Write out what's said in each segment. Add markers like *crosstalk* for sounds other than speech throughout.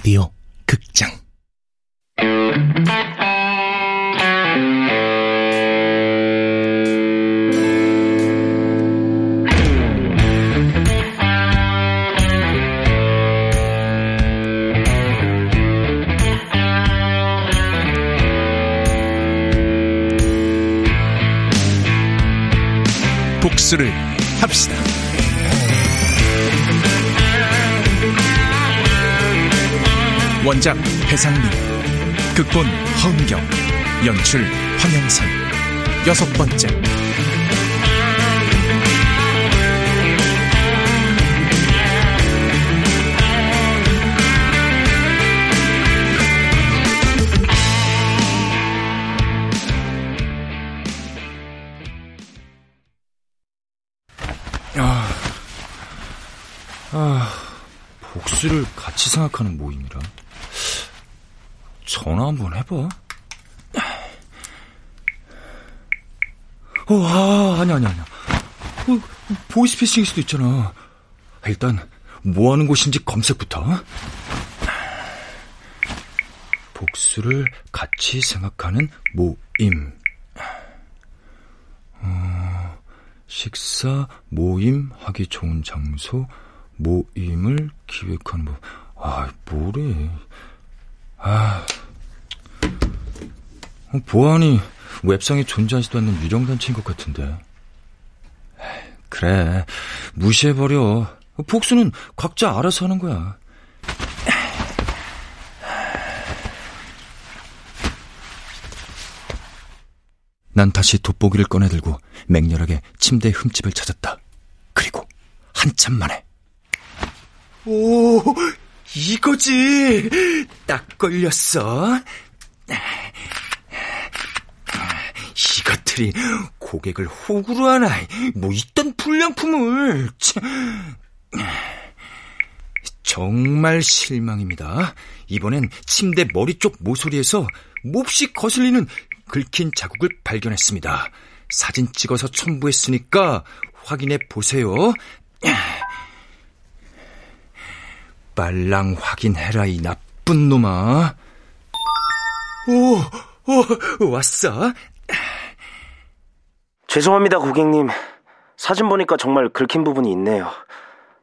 라디오 극장 원작 배상민, 극본 허은경, 연출 황영선. 여섯 번째. 아, 아, 복수를 같이 생각하는 모임이라. 전화 한번 해봐. 어, 아, 아니, 아니, 아니. 어, 보이스피싱일 수도 있잖아. 일단, 뭐 하는 곳인지 검색부터. 복수를 같이 생각하는 모임. 어, 식사, 모임, 하기 좋은 장소, 모임을 기획하는 법. 아, 뭐래. 아. 어, 보안이 웹상에 존재하지도 않는 유령단체인 것 같은데. 그래, 무시해버려. 복수는 각자 알아서 하는 거야. 난 다시 돋보기를 꺼내들고 맹렬하게 침대 흠집을 찾았다. 그리고 한참 만에. 오, 이거지! 딱 걸렸어. 이것들이 고객을 호구로 하나, 뭐 있던 불량품을. 정말 실망입니다. 이번엔 침대 머리 쪽 모서리에서 몹시 거슬리는 긁힌 자국을 발견했습니다. 사진 찍어서 첨부했으니까 확인해 보세요. 빨랑 확인해라, 이 나쁜 놈아. 오, 오, 왔어? 죄송합니다, 고객님. 사진 보니까 정말 긁힌 부분이 있네요.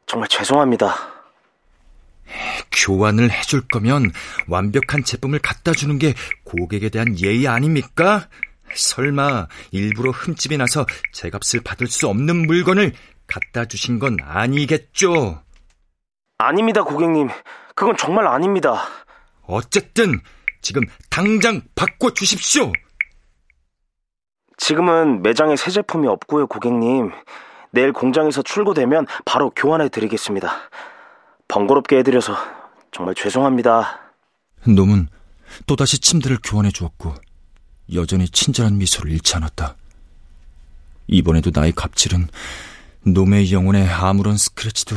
정말 죄송합니다. 교환을 해줄 거면 완벽한 제품을 갖다 주는 게 고객에 대한 예의 아닙니까? 설마 일부러 흠집이 나서 제 값을 받을 수 없는 물건을 갖다 주신 건 아니겠죠? 아닙니다, 고객님. 그건 정말 아닙니다. 어쨌든 지금 당장 바꿔 주십시오. 지금은 매장에 새 제품이 없고요, 고객님. 내일 공장에서 출고되면 바로 교환해 드리겠습니다. 번거롭게 해드려서 정말 죄송합니다. 놈은 또다시 침대를 교환해 주었고 여전히 친절한 미소를 잃지 않았다. 이번에도 나의 갑질은 놈의 영혼에 아무런 스크래치도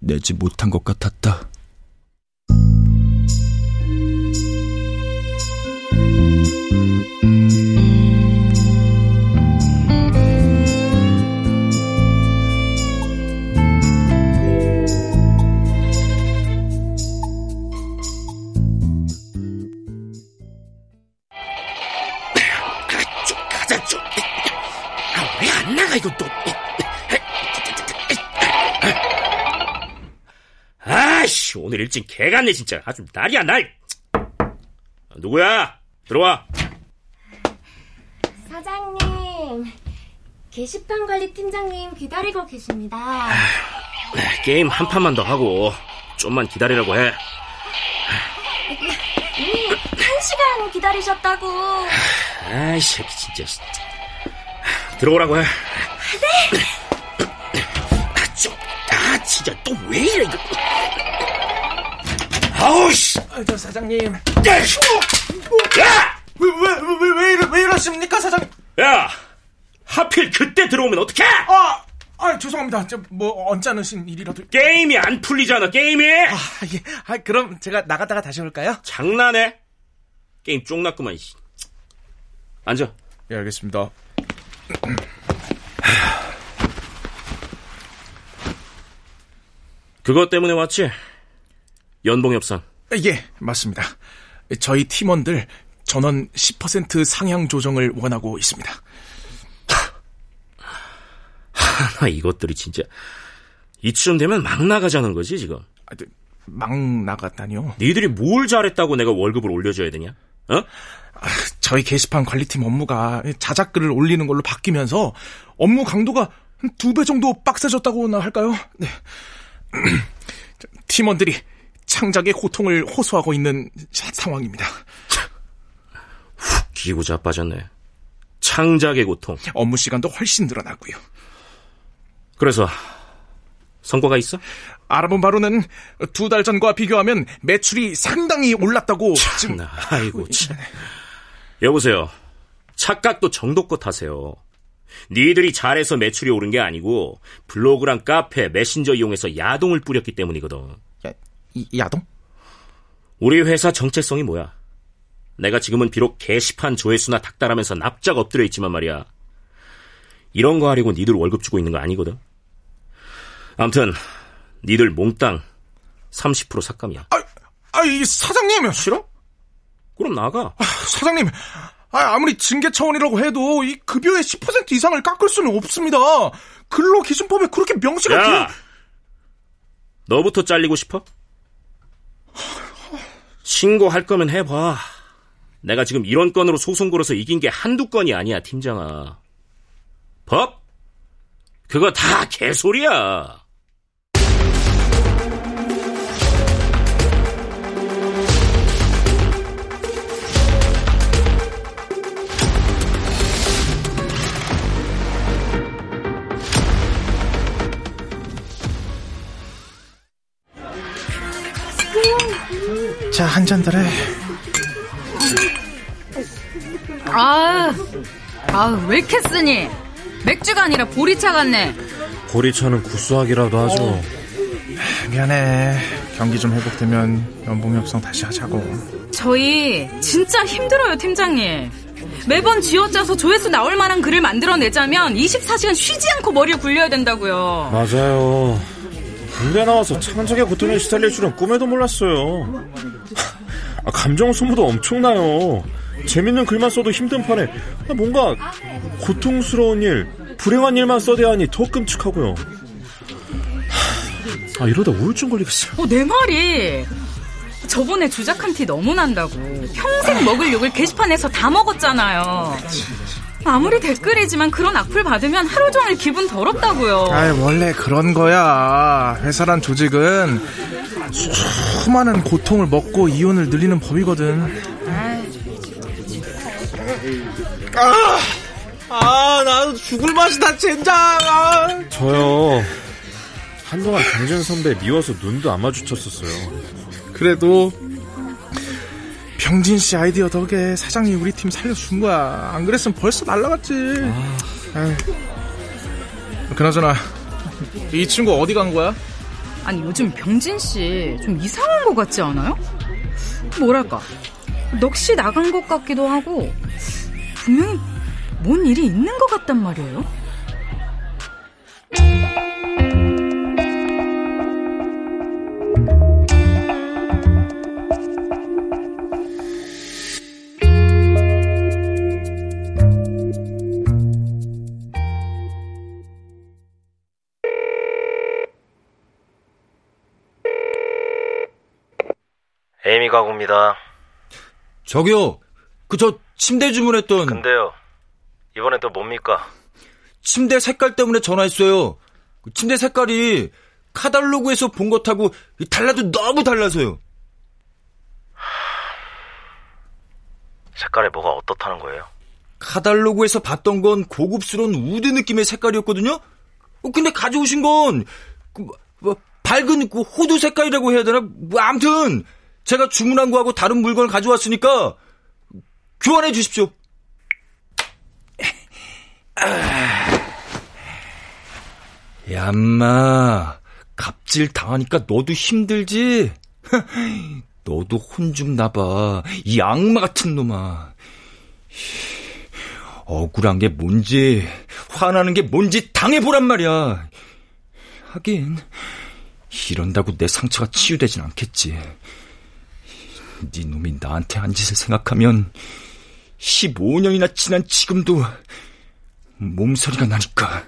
내지 못한 것 같았다. 일진 개같네 진짜 아주 날이야 날. 누구야? 들어와. 사장님, 게시판 관리 팀장님 기다리고 계십니다. 게임 한 판만 더 하고 좀만 기다리라고 해. 이미 한 시간 기다리셨다고. 아이 새끼 진짜. 들어오라고 해. 네. 아, 좀, 아 진짜 또 왜 이래 이거. 아우씨. 아, 저 사장님. 야! 야! 왜, 왜, 왜, 왜, 이러, 왜 이러십니까, 사장님? 야! 하필 그때 들어오면 어떡해? 아, 아, 죄송합니다. 저, 뭐, 언짢으신 일이라도. 게임이 안 풀리잖아, 게임이! 아, 예. 아, 그럼 제가 나갔다가 다시 올까요? 장난해? 게임 쪽났구만, 씨. 앉아. 예, 알겠습니다. 그것 때문에 왔지? 연봉 협상. 예, 맞습니다. 저희 팀원들 전원 10% 상향 조정을 원하고 있습니다. 하, *laughs* 이것들이 진짜 이쯤 되면 막 나가자는 거지 지금. 아, 네, 막 나갔다니요? 니들이 뭘 잘했다고 내가 월급을 올려줘야 되냐? 어? 아, 저희 게시판 관리팀 업무가 자작글을 올리는 걸로 바뀌면서 업무 강도가 두 배 정도 빡세졌다고나 할까요? 네. *clears throat* 팀원들이 창작의 고통을 호소하고 있는 상황입니다. 훅 기고 자빠졌네. 창작의 고통. 업무 시간도 훨씬 늘어났고요. 그래서 성과가 있어? 알아본 바로는 두 달 전과 비교하면 매출이 상당히 올랐다고 지금 아이고 참. 여보세요. 착각도 정도껏 하세요. 니들이 잘해서 매출이 오른 게 아니고 블로그랑 카페, 메신저 이용해서 야동을 뿌렸기 때문이거든. 야, 야동? 우리 회사 정체성이 뭐야? 내가 지금은 비록 게시판 조회수나 닥달하면서 납작 엎드려 있지만 말이야. 이런 거 하려고 니들 월급 주고 있는 거 아니거든. 암튼 니들 몽땅 30% 삭감이야. 아, 아, 이 사장님 싫어? 그럼 나가. 아, 사장님, 아, 무리 징계 차원이라고 해도 이 급여의 10% 이상을 깎을 수는 없습니다. 근로 기준법에 그렇게 명시가 야, 돼. 너부터 잘리고 싶어? 신고할 거면 해봐. 내가 지금 이런 건으로 소송 걸어서 이긴 게 한두 건이 아니야, 팀장아. 법? 그거 다 개소리야. 자, 한 잔 더래. 아, 아, 왜 이렇게 쓰니? 맥주가 아니라 보리차 같네. 보리차는 구수하기라도 하죠. 어. 미안해. 경기 좀 회복되면 연봉 협상 다시 하자고. 저희 진짜 힘들어요, 팀장님. 매번 쥐어짜서 조회수 나올 만한 글을 만들어내자면 24시간 쉬지 않고 머리를 굴려야 된다고요. 맞아요. 군대 나와서 창작의 고통에 시달릴 줄은 꿈에도 몰랐어요. 아, 감정 소모도 엄청나요. 재밌는 글만 써도 힘든 판에 뭔가 고통스러운 일, 불행한 일만 써대야 하니 더 끔찍하고요. 아 이러다 우울증 걸리겠어요. 어, 내 말이. 저번에 주작한 티 너무 난다고. 평생 먹을 욕을 게시판에서 다 먹었잖아요. 아무리 댓글이지만 그런 악플 받으면 하루 종일 기분 더럽다고요. 아 원래 그런 거야. 회사란 조직은 수많은 고통을 먹고 이윤을 늘리는 법이거든. 아, 아, 나도 죽을 맛이다, 젠장. 아. 저요. 한동안 경진 선배 미워서 눈도 안 마주쳤었어요. 그래도 병진 씨 아이디어 덕에 사장이 우리 팀 살려준 거야. 안 그랬으면 벌써 날라갔지. 아. 그나저나 이 친구 어디 간 거야? 아니 요즘 병진 씨 좀 이상한 것 같지 않아요? 뭐랄까 넋이 나간 것 같기도 하고 분명히 뭔 일이 있는 것 같단 말이에요. 가구입니다. 저기요, 그 저 침대 주문했던. 근데요, 이번엔 또 뭡니까? 침대 색깔 때문에 전화했어요. 그 침대 색깔이 카달로그에서 본 것하고 달라도 너무 달라서요. 색깔에 뭐가 어떻다는 거예요? 카달로그에서 봤던 건 고급스러운 wood 느낌의 색깔이었거든요? 어, 근데 가져오신 건, 그, 뭐, 밝은 그 호두 색깔이라고 해야 되나? 뭐, 암튼, 제가 주문한 거하고 다른 물건을 가져왔으니까, 교환해 주십시오. 얌마, 갑질 당하니까 너도 힘들지? *laughs* 너도 혼 좀 나봐. 이 악마 같은 놈아. 억울한 게 뭔지, 화나는 게 뭔지 당해보란 말이야. 하긴, 이런다고 내 상처가 치유되진 않겠지. 네 놈이 나한테 한 짓을 생각하면 15년이나 지난 지금도 몸서리가 나니까.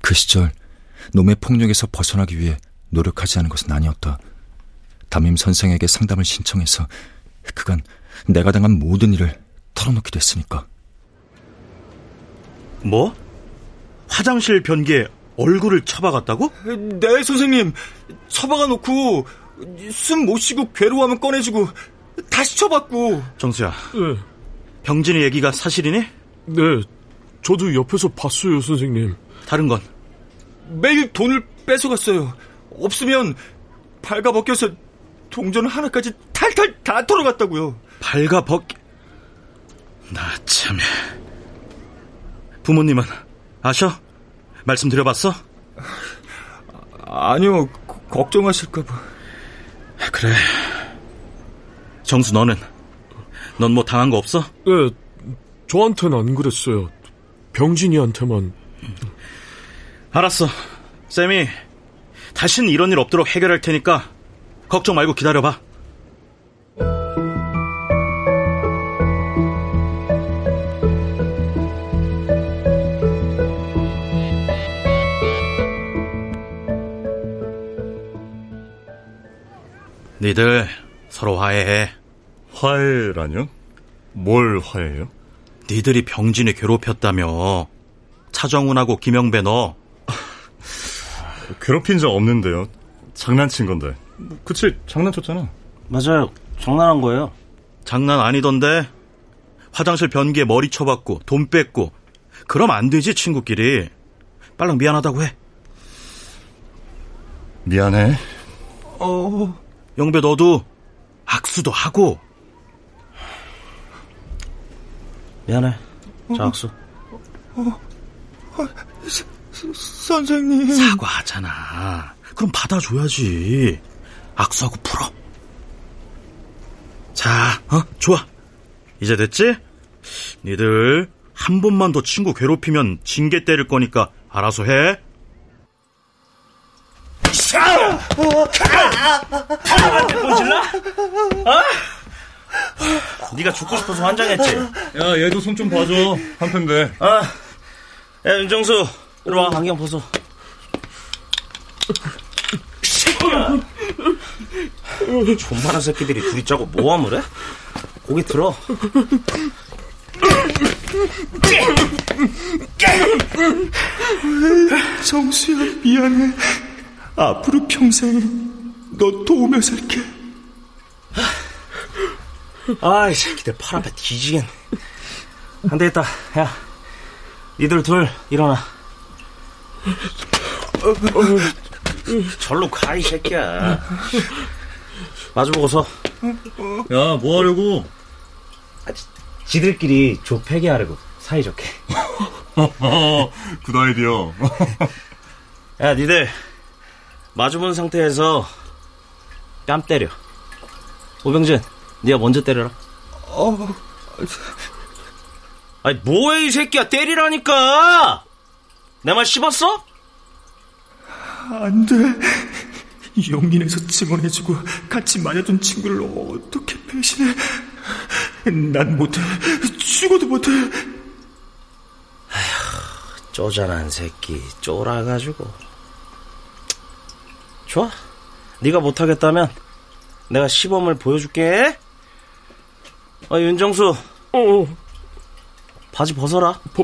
그 시절 놈의 폭력에서 벗어나기 위해 노력하지 않은 것은 아니었다. 담임 선생에게 상담을 신청해서 그간 내가 당한 모든 일을 털어놓게 됐으니까. 뭐? 화장실 변기에 얼굴을 쳐박았다고? 네, 선생님. 쳐박아 놓고 숨 못 쉬고 괴로워하면 꺼내주고 다시 쳐박고. 정수야. 네. 병진의 얘기가 사실이니? 네. 저도 옆에서 봤어요, 선생님. 다른 건? 매일 돈을 뺏어갔어요. 없으면 발가벗겨서 동전 하나까지 탈탈 다 털어갔다고요. 발가벗... 나 참... 부모님은 아셔? 말씀드려봤어? 아니요, 걱정하실까봐. 그래. 정수 너는? 넌 뭐 당한 거 없어? 네, 저한테는 안 그랬어요. 병진이한테만. 알았어. 쌤이 다신 이런 일 없도록 해결할 테니까 걱정 말고 기다려봐. 니들 서로 화해해. 화해라뇨? 뭘 화해해요? 니들이 병진이 괴롭혔다며. 차정훈하고 김영배 너. 괴롭힌 적 없는데요. 장난친 건데. 그치, 장난쳤잖아. 맞아요. 장난한 거예요. 장난 아니던데. 화장실 변기에 머리 쳐박고 돈 뺏고. 그럼 안 되지 친구끼리. 빨랑 미안하다고 해. 미안해. 어, 영배 너도 악수도 하고. 미안해. 자, 악수. 어, 어, 선생님. 사과하잖아. 그럼 받아줘야지. 악수하고 풀어. 자, 어, 좋아. 이제 됐지? 니들 한 번만 더 친구 괴롭히면 징계 때릴 거니까 알아서 해. 한테 꼰질라? 어? 네가 죽고 싶어서 환장했지? 야, 얘도 손 좀 봐줘. 한편데. 아, 야, 윤정수. 이리 와, 안경 벗어. *laughs* 존만한 새끼들이 둘이 짜고 모함을 해? 고기 들어. 정수야, 미안해. 앞으로 평생 너 도우며 살게. 아이, 새끼들 팔 앞에 뒤지겠네. 안 되겠다. 야, 니들 둘 일어나. 절로 가, 이 새끼야. 마주보고 서. 야, 뭐 하려고? 아, 지들끼리 조폐기 하려고, 사이좋게. *laughs* Good idea. *laughs* 야, 니들, 마주본 상태에서 뺨 때려. 오병진, 네가 먼저 때려라. 어... 아니, 뭐해, 이 새끼야. 때리라니까! 내 말 씹었어? 안 돼. 용기 내서 증언해주고 같이 맞아준 친구를 어떻게 배신해? 난 못해. 죽어도 못해. 아휴, 쪼잔한 새끼. 쫄아가지고. 좋아. 네가 못하겠다면 내가 시범을 보여줄게. 어, 윤정수. 어, 어. 바지 벗어라. 바,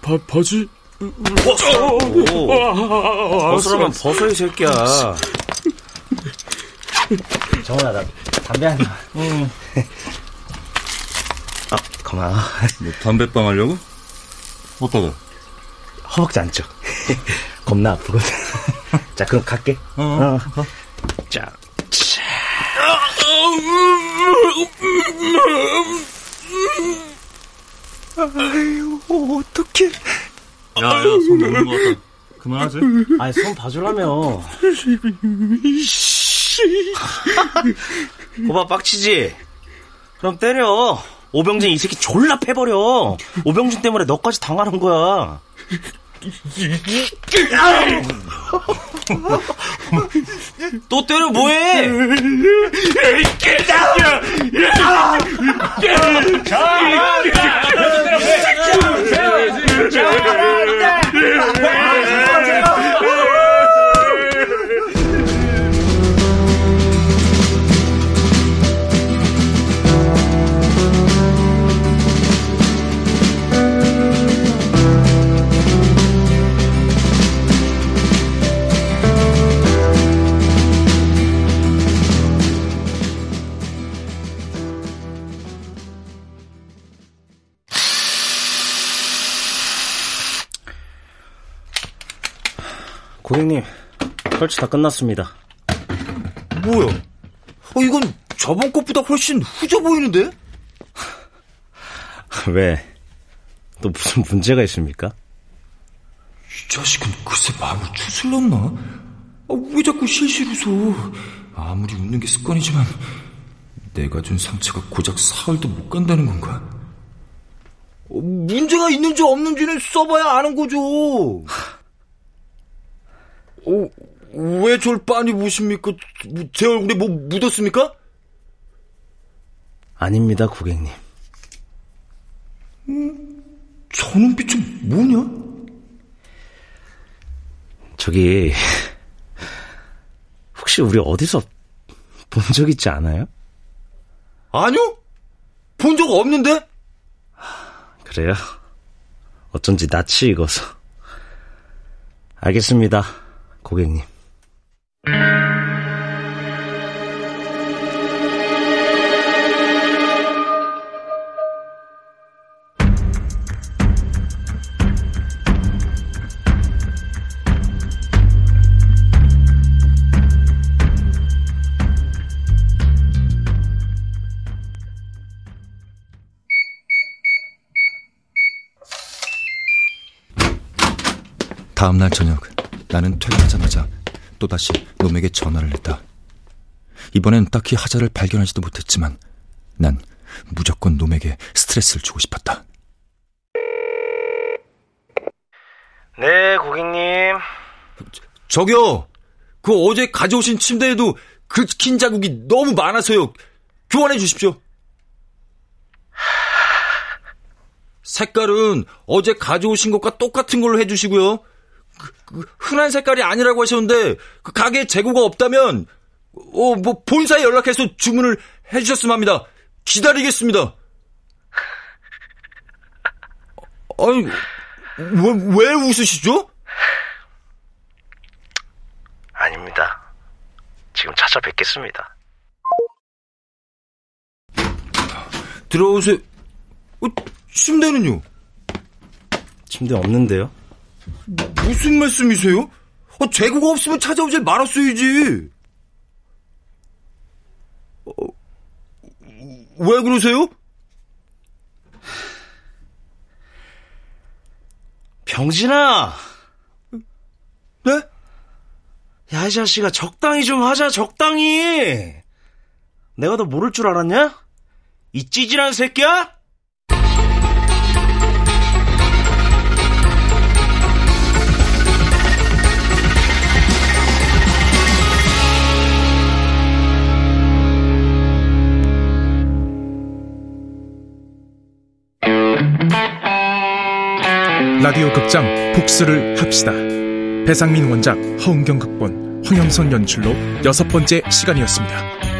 바, 바지? 벗어! 벗으라면 벗어, 이 새끼야. *laughs* 정훈아, 나 담배 한 대. 응. 아, 고마워. 너 담배빵 하려고? 어디다가? 허벅지 안쪽. *laughs* 겁나 아프거든. *laughs* 자, 그럼 갈게. 어. 어. 자, 자. 아유, 어떡해. 야, 야, 손 넘는 것 같다. 그만하지. 아니, 손 봐주라며. 오빠 *laughs* 빡치지? 그럼 때려. 오병진 이 새끼 졸라 패버려. 오병진 때문에 너까지 당하는 거야. 또 때려 뭐해? 고 설치 다 끝났습니다. 뭐야? 어, 이건 저번 것보다 훨씬 후져 보이는데? *laughs* 왜? 또 무슨 문제가 있습니까? 이 자식은 글쎄 마음을 추슬렀나? 아, 왜 자꾸 실실 웃어? 아무리 웃는 게 습관이지만 내가 준 상처가 고작 사흘도 못 간다는 건가? 어, 문제가 있는지 없는지는 써봐야 아는 거죠. 어, 왜 저를 빤히 보십니까? 뭐, 제 얼굴에 뭐 묻었습니까? 아닙니다, 고객님. 저 눈빛 좀 뭐냐? 저기, *laughs* 혹시 우리 어디서 본 적 있지 않아요? 아니요? 본 적 없는데? 그래요? 어쩐지 낯이 익어서. 알겠습니다, 고객님. 다음날 저녁 나는 퇴근하자마자 또다시 놈에게 전화를 했다. 이번엔 딱히 하자를 발견하지도 못했지만 난 무조건 놈에게 스트레스를 주고 싶었다. 네, 고객님. 저 기요, 그 어제 가져오신 침대에도 긁힌 자국이 너무 많아서요. 교환해 주십시오. 색깔은 어제 가져오신 것과 똑같은 걸로 해주시고요. 그, 그 흔한 색깔이 아니라고 하셨는데 그 가게에 재고가 없다면 어 뭐 본사에 연락해서 주문을 해주셨으면 합니다. 기다리겠습니다. 아니 왜, 왜 웃으시죠? 아닙니다. 지금 찾아뵙겠습니다. 들어오세요. 어, 침대는요? 침대 없는데요? 무슨 말씀이세요? 어, 재고가 없으면 찾아오질 말았어야지. 어, 왜 그러세요? 병진아! 네? 야, 이 자식아, 적당히 좀 하자, 적당히! 내가 너 모를 줄 알았냐? 이 찌질한 새끼야? 라디오 극장 복수를 합시다. 배상민 원작, 허은경 극본, 황영선 연출로 여섯 번째 시간이었습니다.